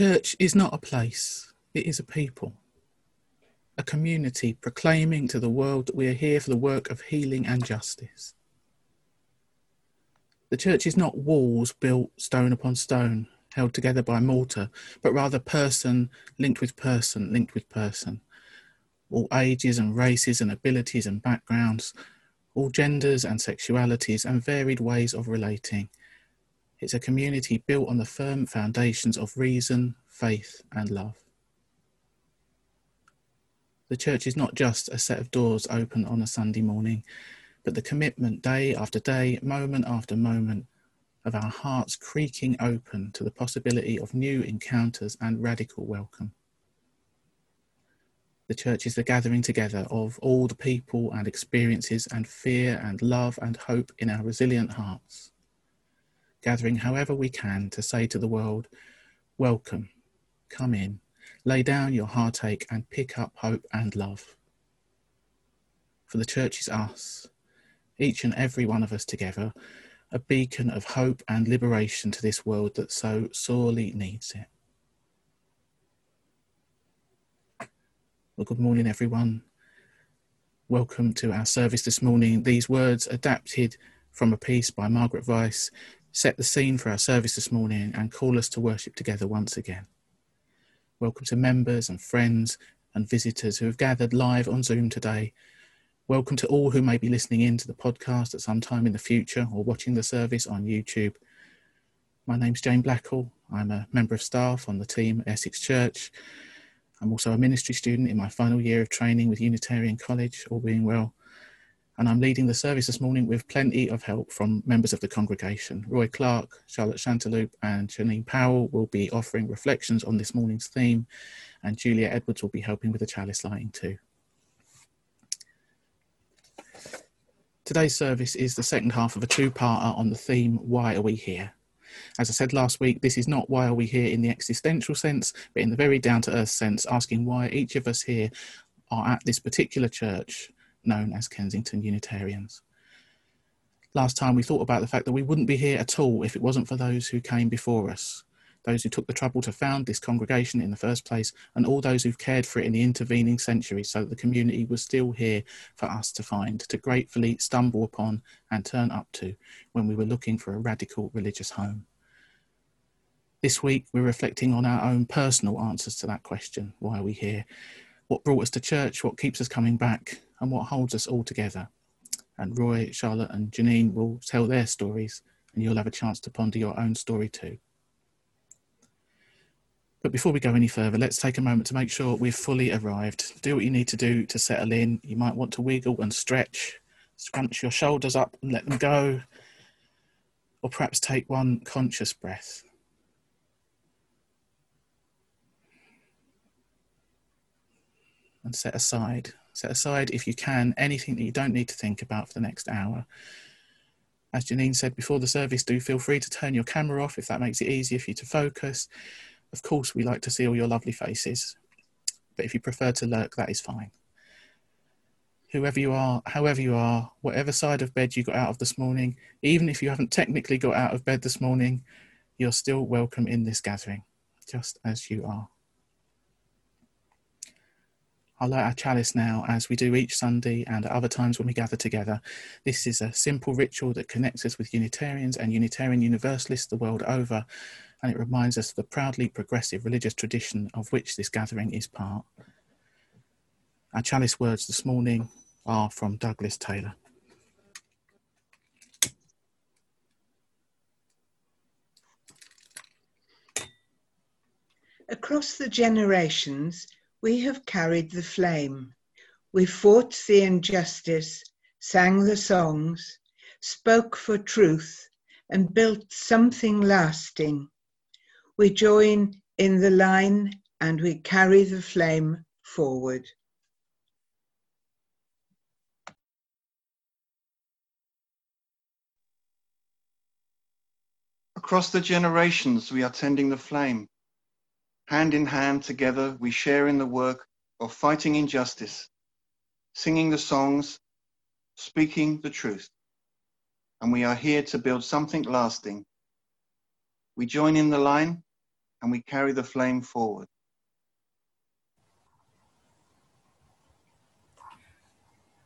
Church is not a place, it is a people. A community proclaiming to the world that we are here for the work of healing and justice. The church is not walls built stone upon stone, held together by mortar, but rather person linked with person, linked with person. All ages and races and abilities and backgrounds, all genders and sexualities and varied ways of relating. It's a community built on the firm foundations of reason, faith, and love. The church is not just a set of doors open on a Sunday morning, but the commitment day after day, moment after moment, of our hearts creaking open to the possibility of new encounters and radical welcome. The church is the gathering together of all the people and experiences and fear and love and hope in our resilient hearts. Gathering however we can to say to the world, Welcome, come in, lay down your heartache and pick up hope and love. For the church is us, each and every one of us together, a beacon of hope and liberation to this world that so sorely needs it. Well, good morning, everyone. Welcome to our service this morning. These words, adapted from a piece by Margaret Weiss, set the scene for our service this morning and call us to worship together once again. Welcome to members and friends and visitors who have gathered live on Zoom today. Welcome to all who may be listening in to the podcast at some time in the future or watching the service on YouTube. My name's Jane Blackall. I'm a member of staff on the team at Essex Church I'm also a ministry student in my final year of training with Unitarian College, all being well. And I'm leading the service this morning with plenty of help from members of the congregation. Roy Clark, Charlotte Chanteloup, and Janine Powell will be offering reflections on this morning's theme, and Julia Edwards will be helping with the chalice lighting too. Today's service is the second half of a two parter on the theme Why Are We Here? As I said last week, this is not why are we here in the existential sense, but in the very down to earth sense, asking why each of us here are at this particular church known as Kensington Unitarians. Last time we thought about the fact that we wouldn't be here at all if it wasn't for those who came before us, those who took the trouble to found this congregation in the first place, and all those who've cared for it in the intervening centuries so that the community was still here for us to find, to gratefully stumble upon and turn up to when we were looking for a radical religious home. This week, we're reflecting on our own personal answers to that question why are we here? What brought us to church? What keeps us coming back? And what holds us all together? And Roy, Charlotte, and Janine will tell their stories, and you'll have a chance to ponder your own story too. But before we go any further, let's take a moment to make sure we've fully arrived. Do what you need to do to settle in. You might want to wiggle and stretch, scrunch your shoulders up and let them go, or perhaps take one conscious breath. and set aside. Set aside, if you can, anything that you don't need to think about for the next hour. As Janine said before the service, do feel free to turn your camera off if that makes it easier for you to focus. Of course, we like to see all your lovely faces, but if you prefer to lurk, that is fine. Whoever you are, however you are, whatever side of bed you got out of this morning, even if you haven't technically got out of bed this morning, you're still welcome in this gathering, just as you are. I'll light our chalice now as we do each Sunday and at other times when we gather together. This is a simple ritual that connects us with Unitarians and Unitarian Universalists the world over, and it reminds us of the proudly progressive religious tradition of which this gathering is part. Our chalice words this morning are from Douglas Taylor. Across the generations, we have carried the flame. We fought the injustice, sang the songs, spoke for truth, and built something lasting. We join in the line and we carry the flame forward. Across the generations, we are tending the flame. Hand in hand together, we share in the work of fighting injustice, singing the songs, speaking the truth. And we are here to build something lasting. We join in the line and we carry the flame forward.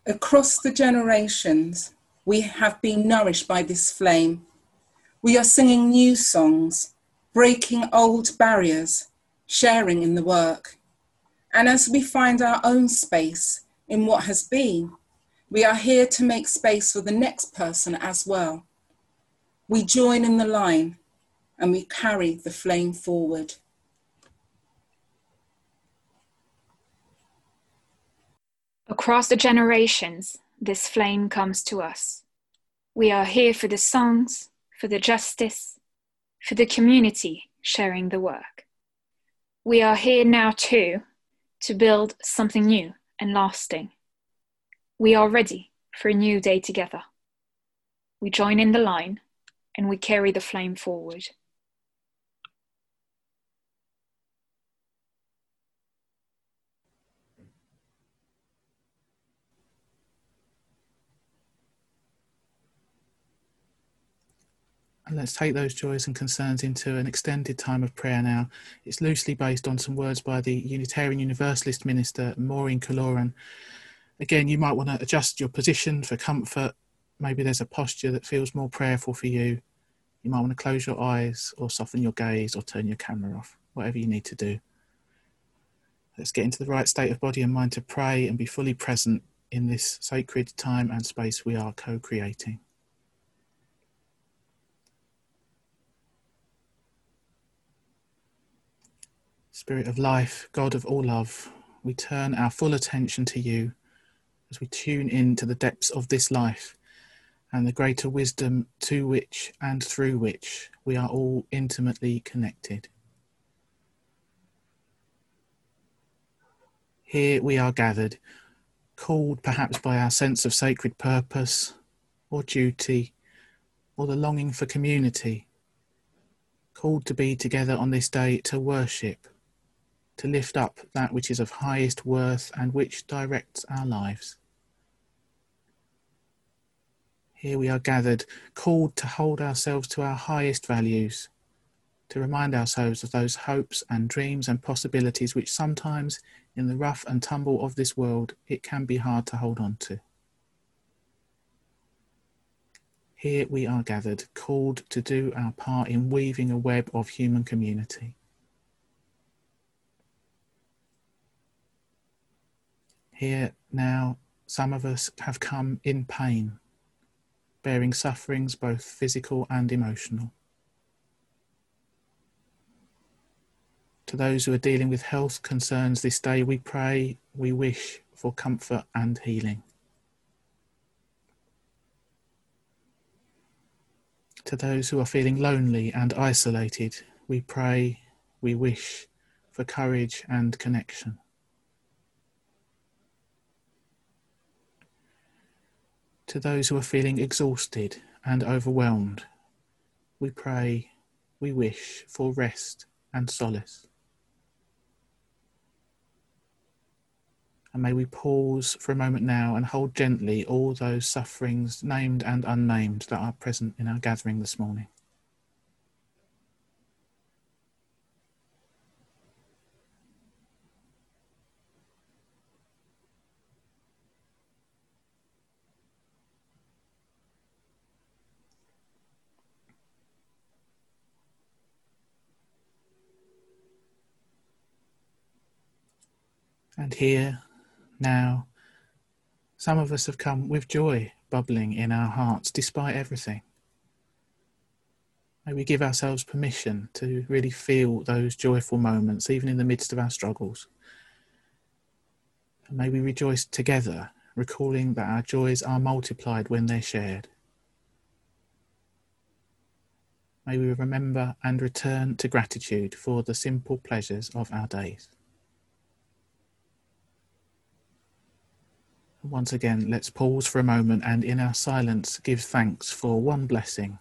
Across the generations, we have been nourished by this flame. We are singing new songs, breaking old barriers, sharing in the work. And as we find our own space in what has been, we are here to make space for the next person as well. We join in the line and we carry the flame forward. Across the generations, this flame comes to us. We are here for the songs, for the justice, for the community sharing the work. We are here now too to build something new and lasting. We are ready for a new day together. We join in the line and we carry the flame forward. And let's take those joys and concerns into an extended time of prayer now. It's loosely based on some words by the Unitarian Universalist minister, Maureen Killoran. Again, you might want to adjust your position for comfort. Maybe there's a posture that feels more prayerful for you. You might want to close your eyes or soften your gaze or turn your camera off, whatever you need to do. Let's get into the right state of body and mind to pray and be fully present in this sacred time and space we are co creating. Spirit of life, God of all love, we turn our full attention to you as we tune in to the depths of this life and the greater wisdom to which and through which we are all intimately connected. Here we are gathered, called perhaps by our sense of sacred purpose or duty or the longing for community, called to be together on this day to worship to lift up that which is of highest worth and which directs our lives. Here we are gathered, called to hold ourselves to our highest values, to remind ourselves of those hopes and dreams and possibilities which sometimes, in the rough and tumble of this world, it can be hard to hold on to. Here we are gathered, called to do our part in weaving a web of human community. Here now, some of us have come in pain, bearing sufferings both physical and emotional. To those who are dealing with health concerns this day, we pray, we wish for comfort and healing. To those who are feeling lonely and isolated, we pray, we wish for courage and connection. To those who are feeling exhausted and overwhelmed, we pray, we wish for rest and solace. And may we pause for a moment now and hold gently all those sufferings, named and unnamed, that are present in our gathering this morning. And here, now, some of us have come with joy bubbling in our hearts despite everything. May we give ourselves permission to really feel those joyful moments, even in the midst of our struggles. And may we rejoice together, recalling that our joys are multiplied when they're shared. May we remember and return to gratitude for the simple pleasures of our days. Once again, let's pause for a moment and in our silence give thanks for one blessing,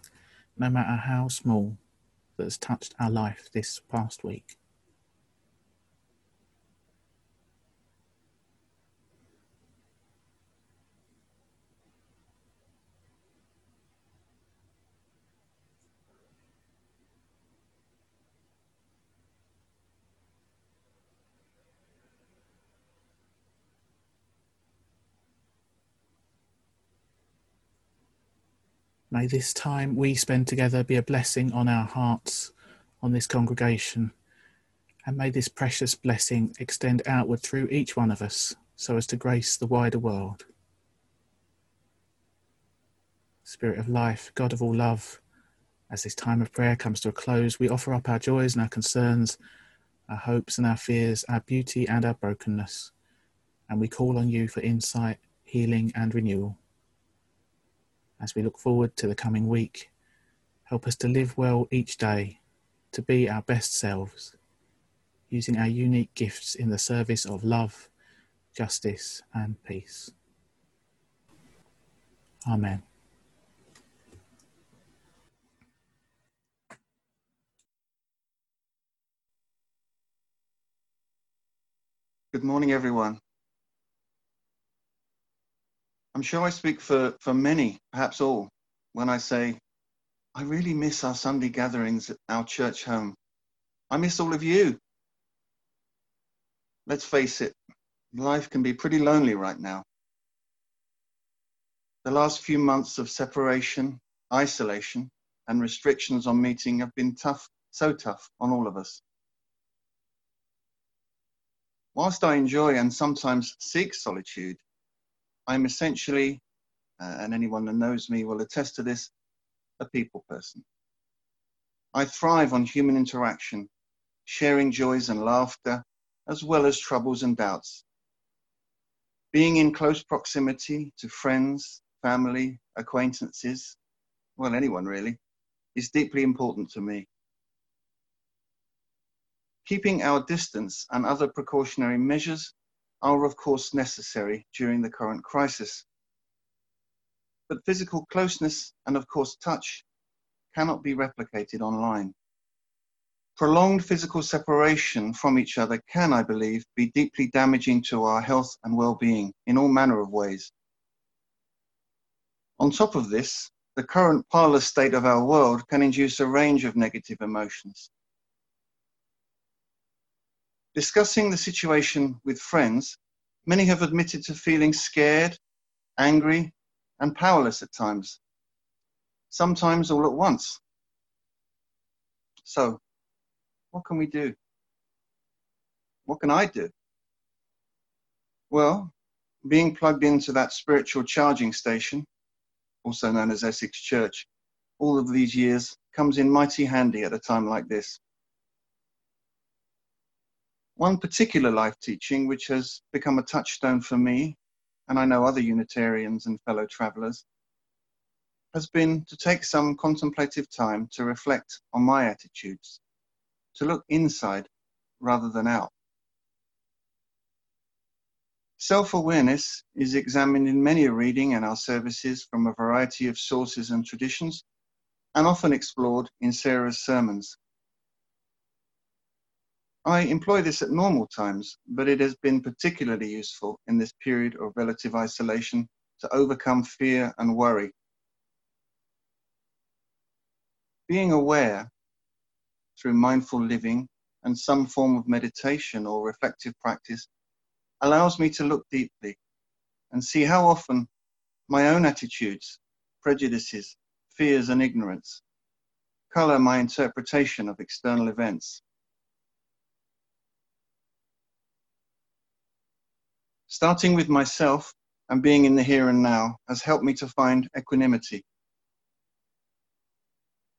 no matter how small, that has touched our life this past week. May this time we spend together be a blessing on our hearts, on this congregation, and may this precious blessing extend outward through each one of us so as to grace the wider world. Spirit of life, God of all love, as this time of prayer comes to a close, we offer up our joys and our concerns, our hopes and our fears, our beauty and our brokenness, and we call on you for insight, healing, and renewal. As we look forward to the coming week, help us to live well each day, to be our best selves, using our unique gifts in the service of love, justice, and peace. Amen. Good morning, everyone. I'm sure I speak for, for many, perhaps all, when I say, I really miss our Sunday gatherings at our church home. I miss all of you. Let's face it, life can be pretty lonely right now. The last few months of separation, isolation, and restrictions on meeting have been tough, so tough on all of us. Whilst I enjoy and sometimes seek solitude, I'm essentially, uh, and anyone that knows me will attest to this, a people person. I thrive on human interaction, sharing joys and laughter, as well as troubles and doubts. Being in close proximity to friends, family, acquaintances, well, anyone really, is deeply important to me. Keeping our distance and other precautionary measures are of course necessary during the current crisis. But physical closeness and of course touch cannot be replicated online. Prolonged physical separation from each other can, I believe, be deeply damaging to our health and well-being in all manner of ways. On top of this, the current parlous state of our world can induce a range of negative emotions, Discussing the situation with friends, many have admitted to feeling scared, angry, and powerless at times, sometimes all at once. So, what can we do? What can I do? Well, being plugged into that spiritual charging station, also known as Essex Church, all of these years comes in mighty handy at a time like this. One particular life teaching, which has become a touchstone for me, and I know other Unitarians and fellow travellers, has been to take some contemplative time to reflect on my attitudes, to look inside rather than out. Self awareness is examined in many a reading and our services from a variety of sources and traditions, and often explored in Sarah's sermons. I employ this at normal times, but it has been particularly useful in this period of relative isolation to overcome fear and worry. Being aware through mindful living and some form of meditation or reflective practice allows me to look deeply and see how often my own attitudes, prejudices, fears, and ignorance color my interpretation of external events. Starting with myself and being in the here and now has helped me to find equanimity.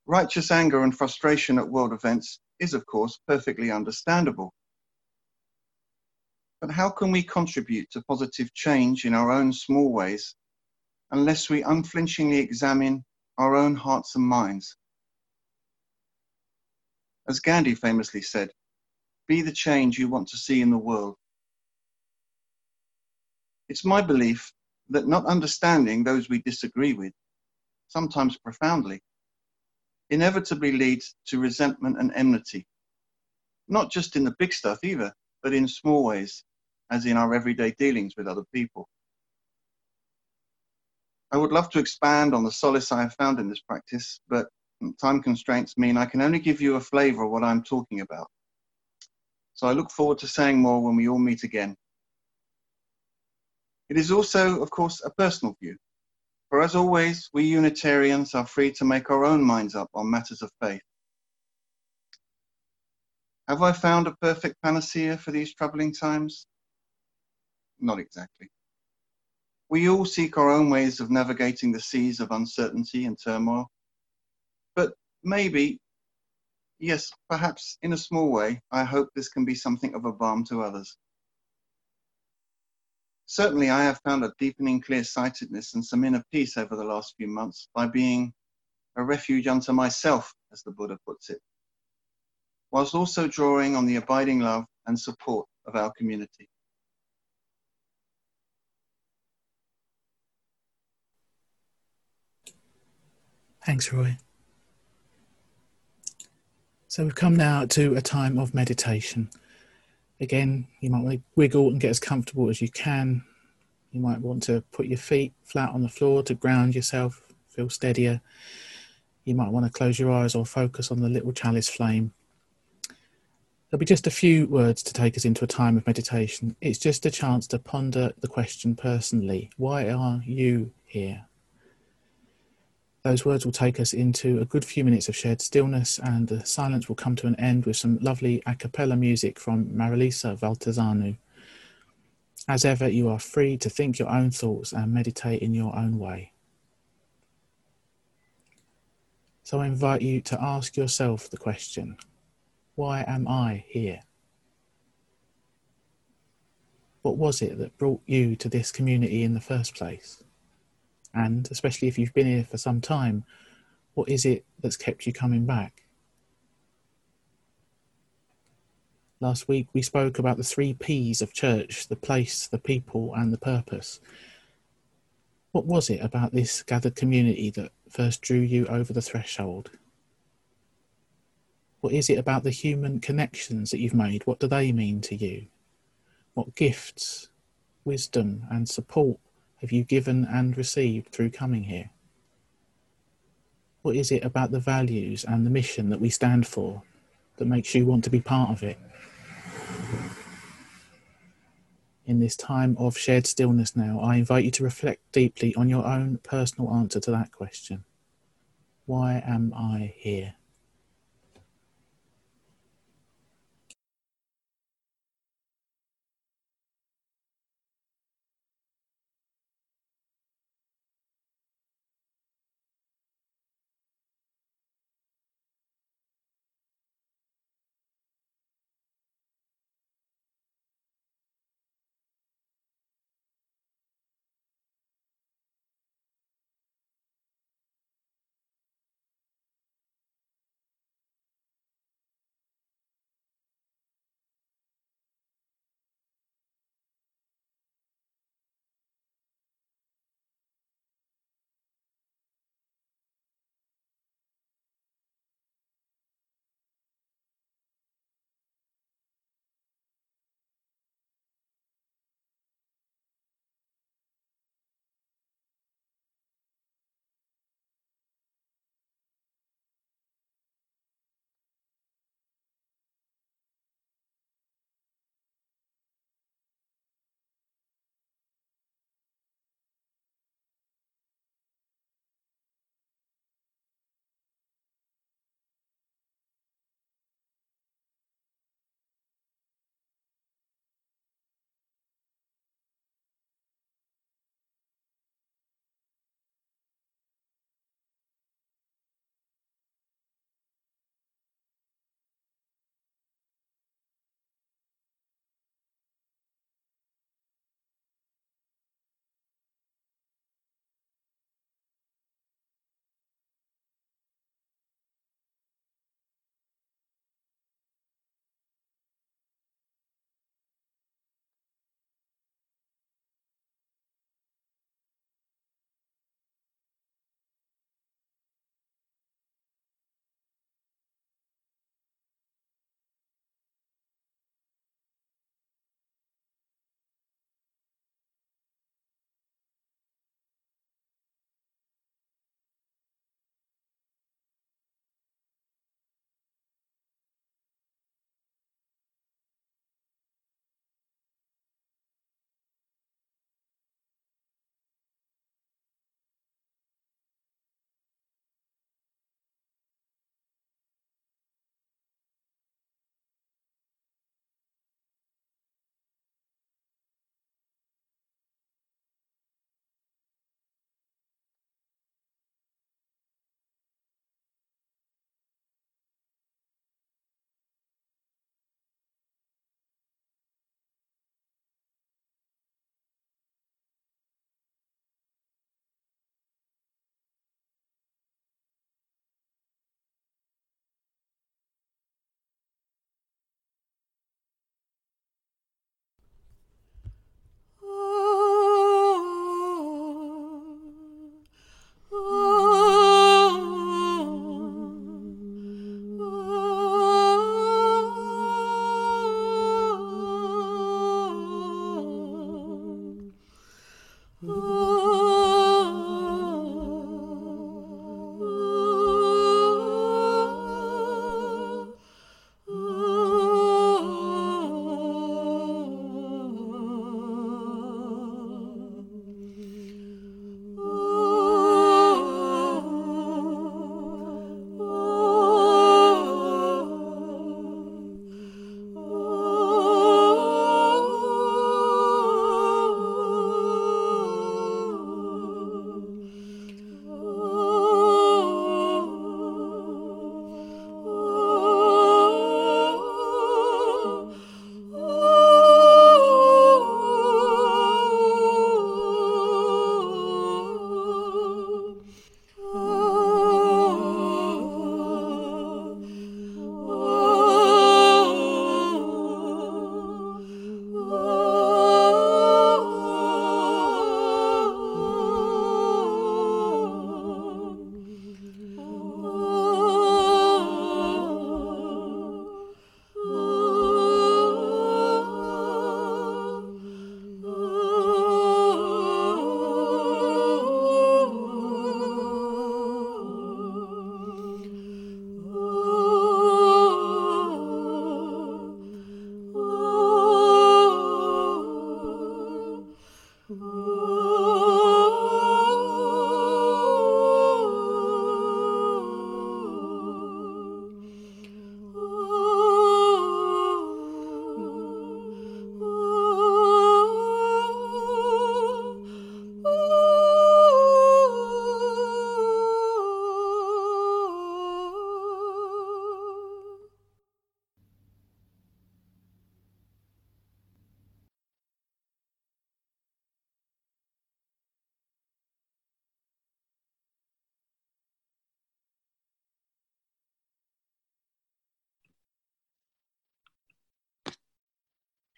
Righteous anger and frustration at world events is, of course, perfectly understandable. But how can we contribute to positive change in our own small ways unless we unflinchingly examine our own hearts and minds? As Gandhi famously said, be the change you want to see in the world. It's my belief that not understanding those we disagree with, sometimes profoundly, inevitably leads to resentment and enmity. Not just in the big stuff either, but in small ways, as in our everyday dealings with other people. I would love to expand on the solace I have found in this practice, but time constraints mean I can only give you a flavour of what I'm talking about. So I look forward to saying more when we all meet again. It is also, of course, a personal view. For as always, we Unitarians are free to make our own minds up on matters of faith. Have I found a perfect panacea for these troubling times? Not exactly. We all seek our own ways of navigating the seas of uncertainty and turmoil. But maybe, yes, perhaps in a small way, I hope this can be something of a balm to others. Certainly, I have found a deepening clear sightedness and some inner peace over the last few months by being a refuge unto myself, as the Buddha puts it, whilst also drawing on the abiding love and support of our community. Thanks, Roy. So we've come now to a time of meditation. Again, you might want to wiggle and get as comfortable as you can. You might want to put your feet flat on the floor to ground yourself, feel steadier. You might want to close your eyes or focus on the little chalice flame. There'll be just a few words to take us into a time of meditation. It's just a chance to ponder the question personally why are you here? Those words will take us into a good few minutes of shared stillness, and the silence will come to an end with some lovely a cappella music from Marilisa Valtezanu. As ever, you are free to think your own thoughts and meditate in your own way. So I invite you to ask yourself the question why am I here? What was it that brought you to this community in the first place? And especially if you've been here for some time, what is it that's kept you coming back? Last week we spoke about the three P's of church the place, the people, and the purpose. What was it about this gathered community that first drew you over the threshold? What is it about the human connections that you've made? What do they mean to you? What gifts, wisdom, and support have you given and received through coming here? What is it about the values and the mission that we stand for that makes you want to be part of it? In this time of shared stillness now, I invite you to reflect deeply on your own personal answer to that question Why am I here?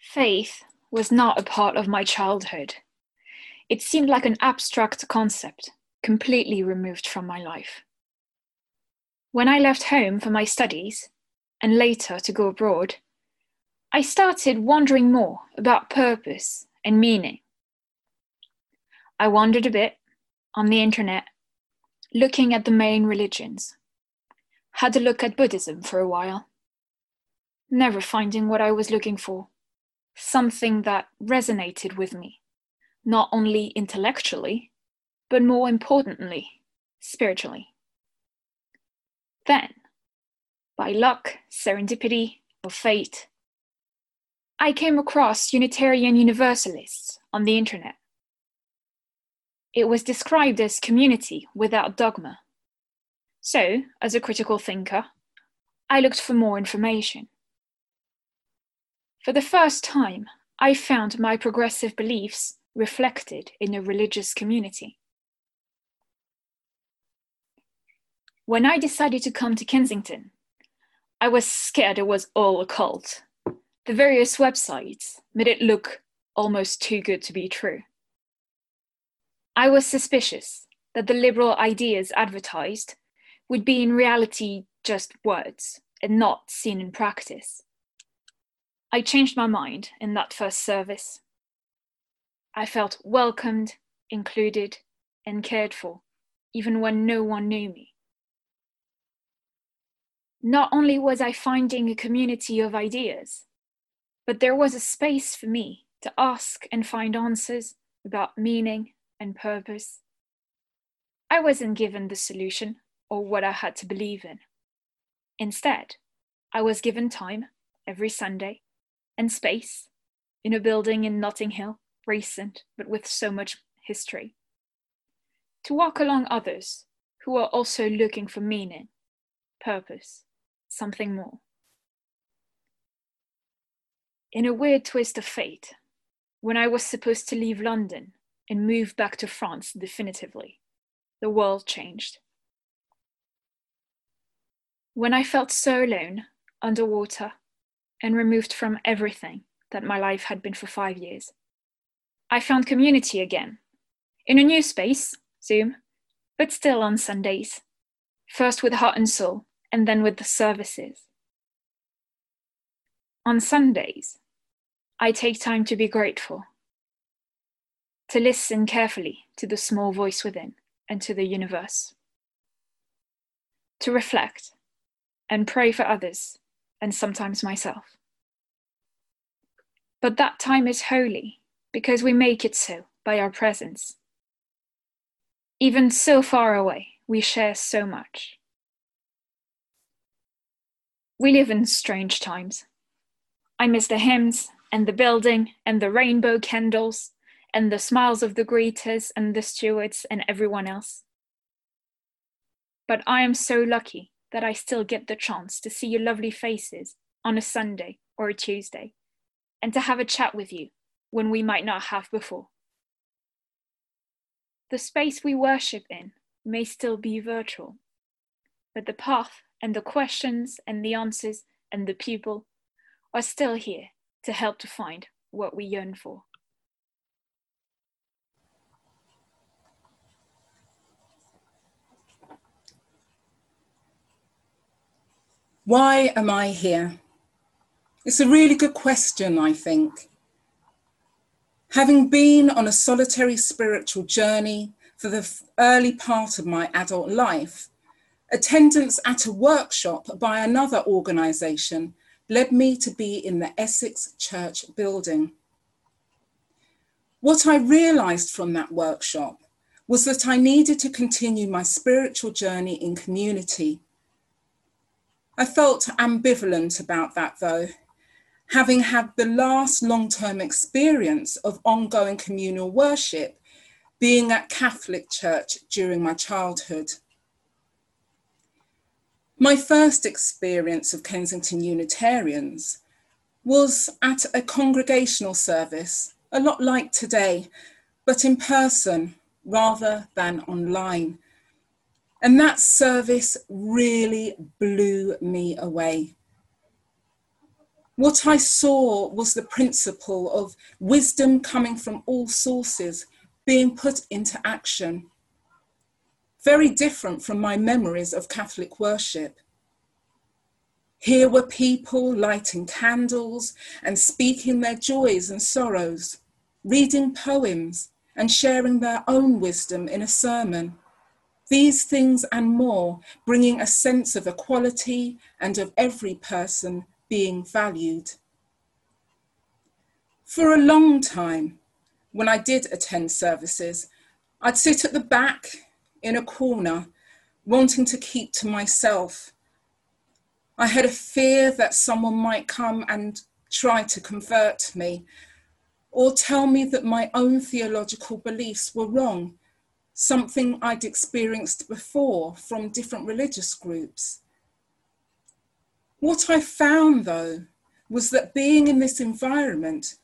Faith was not a part of my childhood. It seemed like an abstract concept, completely removed from my life. When I left home for my studies, and later to go abroad, I started wondering more about purpose and meaning. I wandered a bit on the internet, looking at the main religions. Had a look at Buddhism for a while, never finding what I was looking for something that resonated with me, not only intellectually, but more importantly, spiritually. Then, by luck, serendipity, or fate, I came across Unitarian Universalists on the internet. It was described as community without dogma. So, as a critical thinker, I looked for more information. For the first time, I found my progressive beliefs reflected in a religious community. When I decided to come to Kensington, I was scared it was all a cult. The various websites made it look almost too good to be true. I was suspicious that the liberal ideas advertised would be in reality just words and not seen in practice. I changed my mind in that first service. I felt welcomed, included, and cared for, even when no one knew me. Not only was I finding a community of ideas, but there was a space for me to ask and find answers about meaning and purpose. I wasn't given the solution or what I had to believe in. Instead, I was given time every Sunday and space in a building in Notting Hill, recent, but with so much history. To walk along others who are also looking for meaning, purpose, something more. In a weird twist of fate, when I was supposed to leave London and move back to France definitively, the world changed. When I felt so alone, underwater, and removed from everything that my life had been for five years. I found community again, in a new space, Zoom, but still on Sundays, first with heart and soul, and then with the services. On Sundays, I take time to be grateful. to listen carefully to the small voice within and to the universe, to reflect and pray for others and sometimes myself. But that time is holy because we make it so by our presence. Even so far away, we share so much. We live in strange times. I miss the hymns and the building and the rainbow candles and the smiles of the greeters and the stewards and everyone else. But I am so lucky that I still get the chance to see your lovely faces on a Sunday or a Tuesday and to have a chat with you when we might not have before. The space we worship in may still be virtual, but the path and the questions and the answers and the people are still here to help to find what we yearn for. Why am I here? It's a really good question, I think. Having been on a solitary spiritual journey for the early part of my adult life, attendance at a workshop by another organisation led me to be in the Essex Church building. What I realised from that workshop was that I needed to continue my spiritual journey in community. I felt ambivalent about that though, having had the last long term experience of ongoing communal worship being at Catholic Church during my childhood. My first experience of Kensington Unitarians was at a congregational service, a lot like today, but in person rather than online. And that service really blew me away. What I saw was the principle of wisdom coming from all sources being put into action. Very different from my memories of Catholic worship. Here were people lighting candles and speaking their joys and sorrows, reading poems and sharing their own wisdom in a sermon. These things and more, bringing a sense of equality and of every person being valued. For a long time, when I did attend services, I'd sit at the back in a corner, wanting to keep to myself. I had a fear that someone might come and try to convert me or tell me that my own theological beliefs were wrong, something I'd experienced before from different religious groups. What I found, though, was that being in this environment,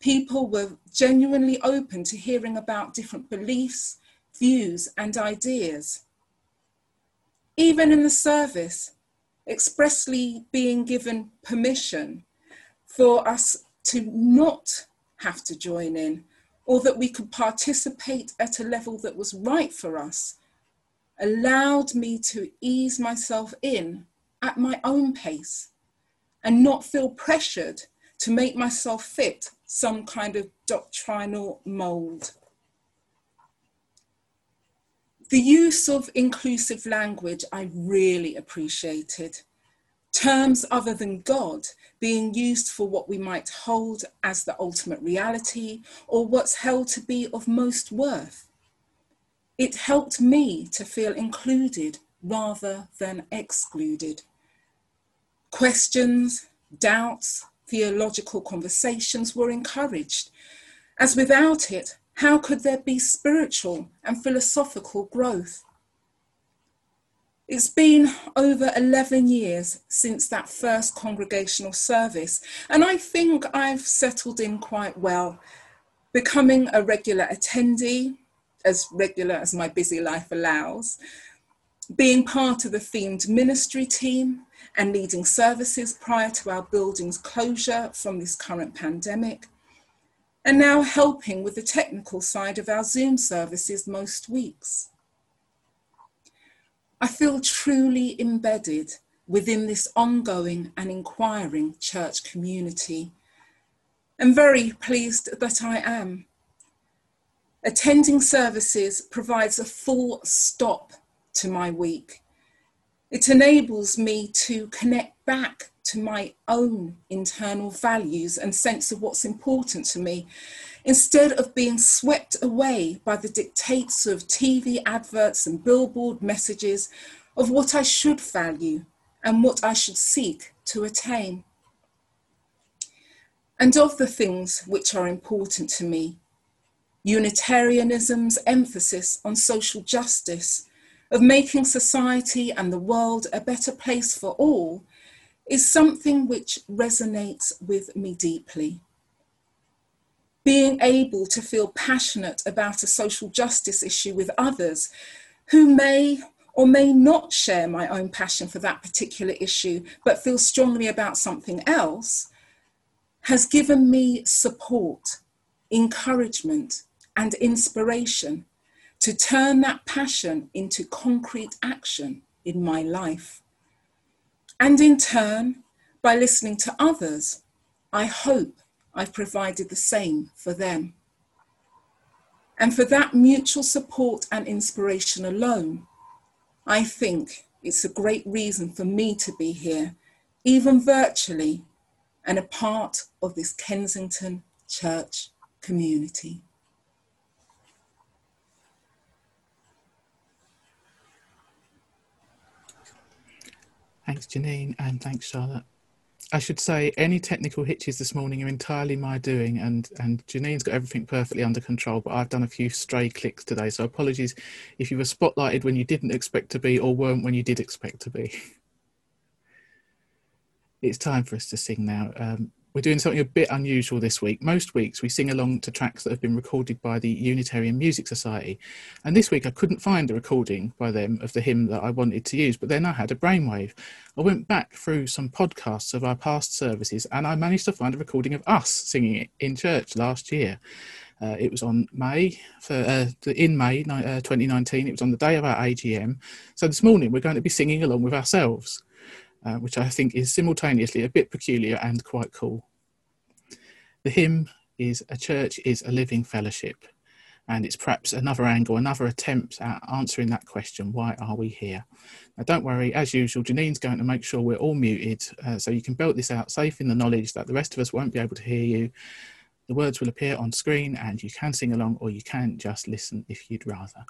people were genuinely open to hearing about different beliefs, views, and ideas. Even in the service, expressly being given permission for us to not have to join in, or that we could participate at a level that was right for us, allowed me to ease myself in at my own pace and not feel pressured to make myself fit some kind of doctrinal mold. The use of inclusive language I really appreciated. Terms other than God being used for what we might hold as the ultimate reality or what's held to be of most worth. It helped me to feel included rather than excluded. Questions, doubts, theological conversations were encouraged, as without it, how could there be spiritual and philosophical growth? It's been over 11 years since that first congregational service, and I think I've settled in quite well, becoming a regular attendee, as regular as my busy life allows, being part of the themed ministry team, and leading services prior to our building's closure from this current pandemic, and now helping with the technical side of our Zoom services most weeks. I feel truly embedded within this ongoing and inquiring church community, and very pleased that I am. Attending services provides a full stop to my week. It enables me to connect back to my own internal values and sense of what's important to me instead of being swept away by the dictates of TV adverts and billboard messages of what I should value and what I should seek to attain. And of the things which are important to me, Unitarianism's emphasis on social justice, of making society and the world a better place for all, is something which resonates with me deeply. Being able to feel passionate about a social justice issue with others who may or may not share my own passion for that particular issue, but feel strongly about something else, has given me support, encouragement, and inspiration to turn that passion into concrete action in my life. And in turn, by listening to others, I hope I've provided the same for them. And for that mutual support and inspiration alone, I think it's a great reason for me to be here, even virtually, and a part of this Kensington church community. Thanks, Janine, and thanks, Charlotte. I should say any technical hitches this morning are entirely my doing, and and Janine's got everything perfectly under control. But I've done a few stray clicks today, so apologies if you were spotlighted when you didn't expect to be, or weren't when you did expect to be. it's time for us to sing now. Um, we're doing something a bit unusual this week. Most weeks we sing along to tracks that have been recorded by the Unitarian Music Society. And this week I couldn't find a recording by them of the hymn that I wanted to use, but then I had a brainwave. I went back through some podcasts of our past services and I managed to find a recording of us singing it in church last year. Uh, it was on May, for, uh, in May uh, 2019. It was on the day of our AGM. So this morning we're going to be singing along with ourselves uh, which I think is simultaneously a bit peculiar and quite cool. The hymn is A Church is a Living Fellowship, and it's perhaps another angle, another attempt at answering that question why are we here? Now, don't worry, as usual, Janine's going to make sure we're all muted uh, so you can belt this out safe in the knowledge that the rest of us won't be able to hear you. The words will appear on screen and you can sing along or you can just listen if you'd rather.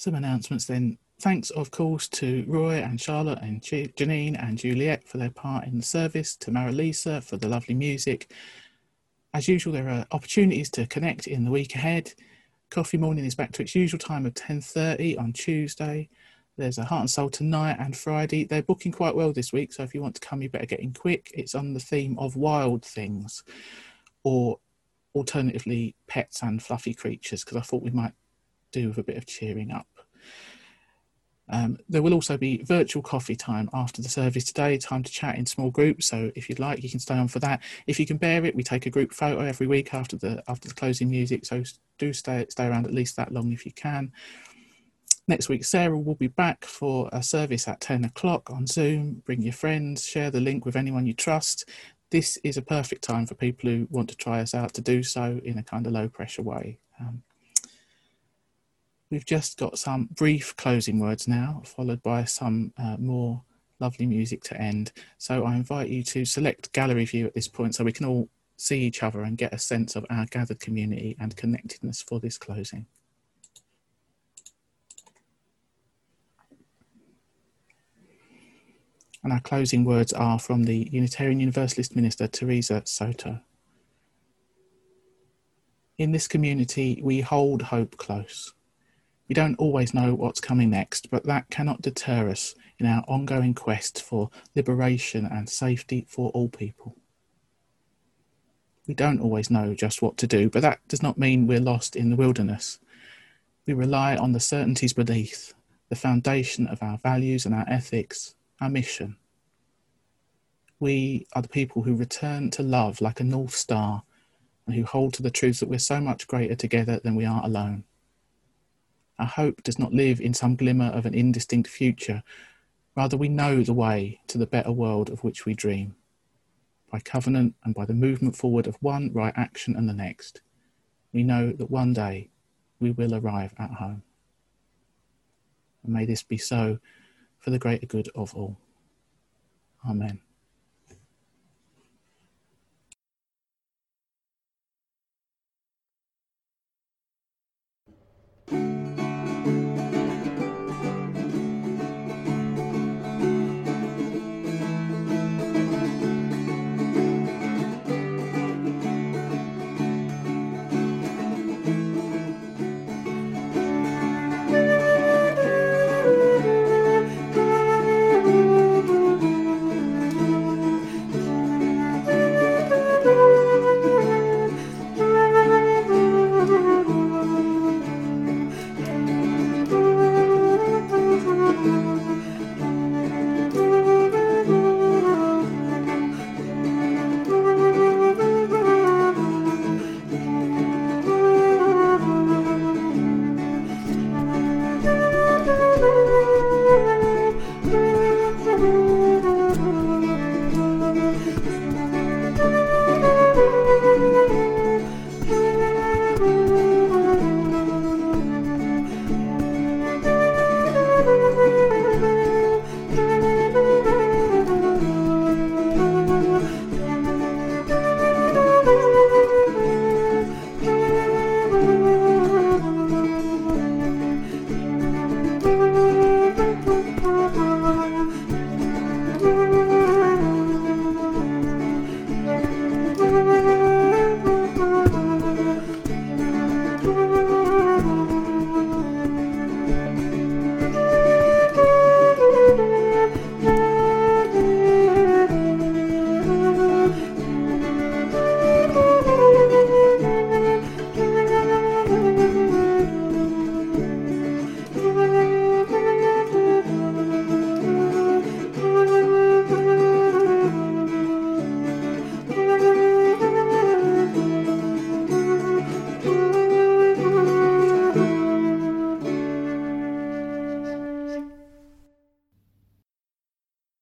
Some announcements then. Thanks, of course, to Roy and Charlotte and Janine and Juliet for their part in the service, to Marilisa for the lovely music. As usual, there are opportunities to connect in the week ahead. Coffee morning is back to its usual time of 10.30 on Tuesday. There's a Heart and Soul tonight and Friday. They're booking quite well this week, so if you want to come, you better get in quick. It's on the theme of wild things, or alternatively, pets and fluffy creatures, because I thought we might do with a bit of cheering up. Um, there will also be virtual coffee time after the service today, time to chat in small groups. So if you'd like, you can stay on for that. If you can bear it, we take a group photo every week after the after the closing music. So do stay stay around at least that long if you can. Next week, Sarah will be back for a service at 10 o'clock on Zoom. Bring your friends, share the link with anyone you trust. This is a perfect time for people who want to try us out to do so in a kind of low pressure way. Um, We've just got some brief closing words now, followed by some uh, more lovely music to end. So I invite you to select gallery view at this point so we can all see each other and get a sense of our gathered community and connectedness for this closing. And our closing words are from the Unitarian Universalist minister, Theresa Soto. In this community, we hold hope close. We don't always know what's coming next, but that cannot deter us in our ongoing quest for liberation and safety for all people. We don't always know just what to do, but that does not mean we're lost in the wilderness. We rely on the certainties beneath, the foundation of our values and our ethics, our mission. We are the people who return to love like a North Star and who hold to the truth that we're so much greater together than we are alone. Our hope does not live in some glimmer of an indistinct future. Rather, we know the way to the better world of which we dream. By covenant and by the movement forward of one right action and the next, we know that one day we will arrive at home. And may this be so for the greater good of all. Amen.